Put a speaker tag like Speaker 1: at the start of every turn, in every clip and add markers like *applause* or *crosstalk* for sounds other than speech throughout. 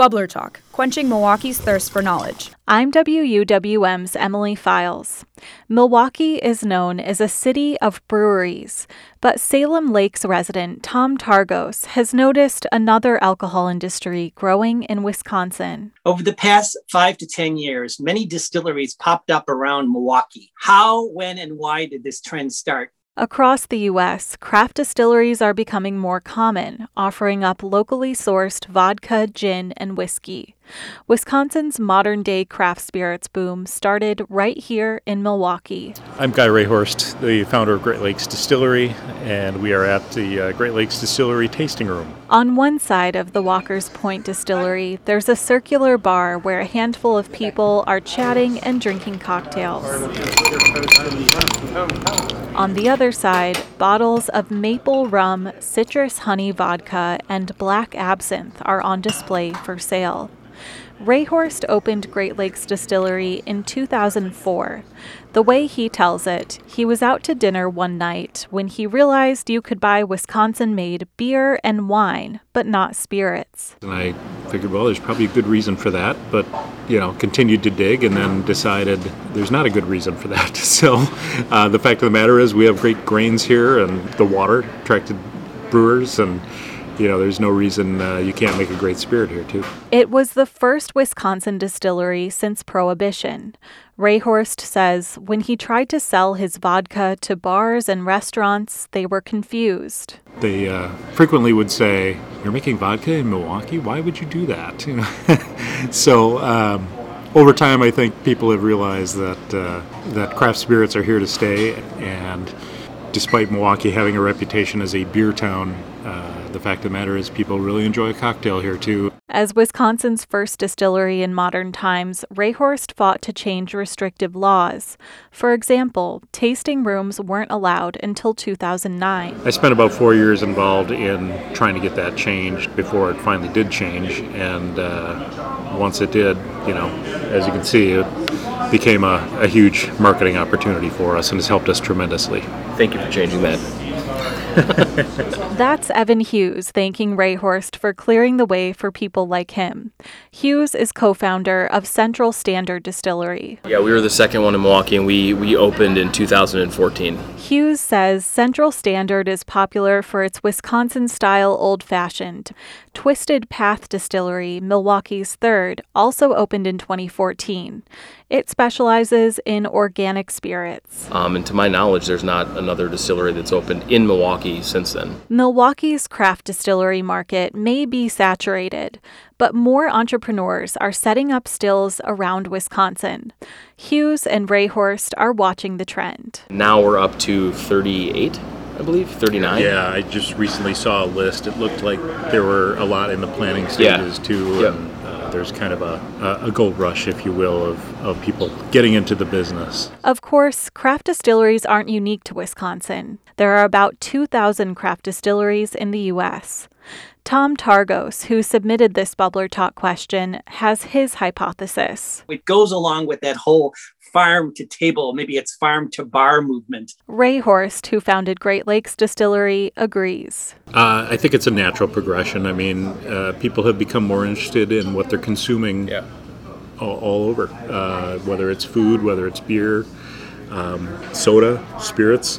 Speaker 1: Bubbler Talk, quenching Milwaukee's thirst for knowledge.
Speaker 2: I'm WUWM's Emily Files. Milwaukee is known as a city of breweries, but Salem Lakes resident Tom Targos has noticed another alcohol industry growing in Wisconsin.
Speaker 3: Over the past five to 10 years, many distilleries popped up around Milwaukee. How, when, and why did this trend start?
Speaker 2: Across the U.S., craft distilleries are becoming more common, offering up locally sourced vodka, gin, and whiskey. Wisconsin's modern day craft spirits boom started right here in Milwaukee.
Speaker 4: I'm Guy Rayhorst, the founder of Great Lakes Distillery, and we are at the uh, Great Lakes Distillery Tasting Room.
Speaker 2: On one side of the Walker's Point Distillery, there's a circular bar where a handful of people are chatting and drinking cocktails. On the other side, bottles of maple rum, citrus honey vodka, and black absinthe are on display for sale. Rayhorst opened Great Lakes Distillery in 2004. The way he tells it, he was out to dinner one night when he realized you could buy Wisconsin made beer and wine, but not spirits.
Speaker 4: And I figured, well, there's probably a good reason for that, but, you know, continued to dig and then decided there's not a good reason for that. *laughs* So uh, the fact of the matter is, we have great grains here, and the water attracted brewers and you know, there's no reason uh, you can't make a great spirit here, too.
Speaker 2: It was the first Wisconsin distillery since Prohibition. Rayhorst says when he tried to sell his vodka to bars and restaurants, they were confused.
Speaker 4: They uh, frequently would say, You're making vodka in Milwaukee? Why would you do that? *laughs* You know? so, um, over time, I think people have realized that uh, that craft spirits are here to stay, and despite Milwaukee having a reputation as a beer town, uh, the fact of the matter is, people really enjoy a cocktail here too.
Speaker 2: As Wisconsin's first distillery in modern times, Rayhorst fought to change restrictive laws. For example, tasting rooms weren't allowed until 2009.
Speaker 4: I spent about four years involved in trying to get that changed before it finally did change, and uh, once it did, you know, as you can see, it became a, a huge marketing opportunity for us and has helped us tremendously.
Speaker 5: Thank you for changing that. *laughs*
Speaker 2: That's Evan Hughes thanking Rayhorst for clearing the way for people like him. Hughes is co founder of Central Standard Distillery.
Speaker 5: Yeah, we were the second one in Milwaukee and we, we opened in 2014.
Speaker 2: Hughes says Central Standard is popular for its Wisconsin style old fashioned. Twisted Path Distillery, Milwaukee's third, also opened in 2014. It specializes in organic spirits.
Speaker 5: Um, and to my knowledge, there's not another distillery that's opened in Milwaukee since then.
Speaker 2: Milwaukee's craft distillery market may be saturated, but more entrepreneurs are setting up stills around Wisconsin. Hughes and Rayhorst are watching the trend.
Speaker 5: Now we're up to 38. I believe 39.
Speaker 4: Yeah, I just recently saw a list. It looked like there were a lot in the planning stages
Speaker 5: yeah.
Speaker 4: too.
Speaker 5: Yep.
Speaker 4: And, uh, there's kind of a, a gold rush, if you will, of, of people getting into the business.
Speaker 2: Of course, craft distilleries aren't unique to Wisconsin. There are about 2,000 craft distilleries in the U.S. Tom Targos, who submitted this Bubbler Talk question, has his hypothesis.
Speaker 3: It goes along with that whole farm to table, maybe it's farm to bar movement.
Speaker 2: Rayhorst, who founded Great Lakes Distillery, agrees.
Speaker 4: Uh, I think it's a natural progression. I mean, uh, people have become more interested in what they're consuming
Speaker 5: yeah.
Speaker 4: all, all, over, uh, whether it's food, whether it's beer, um, soda, spirits.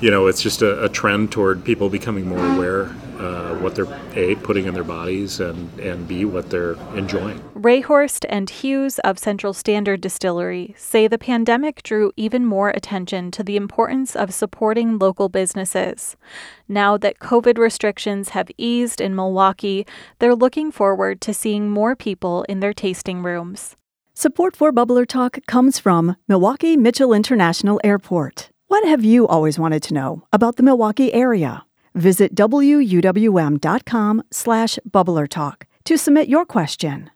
Speaker 4: You know, it's just a, a trend toward people becoming more aware uh, what they're a putting in their bodies and and b what they're enjoying.
Speaker 2: Rayhorst and Hughes of Central Standard Distillery say the pandemic drew even more attention to the importance of supporting local businesses. Now that COVID restrictions have eased in Milwaukee, they're looking forward to seeing more people in their tasting rooms.
Speaker 6: Support for Bubbler Talk comes from Milwaukee Mitchell International Airport. What have you always wanted to know about the Milwaukee area? Visit wuwm.com slash bubblertalk to submit your question.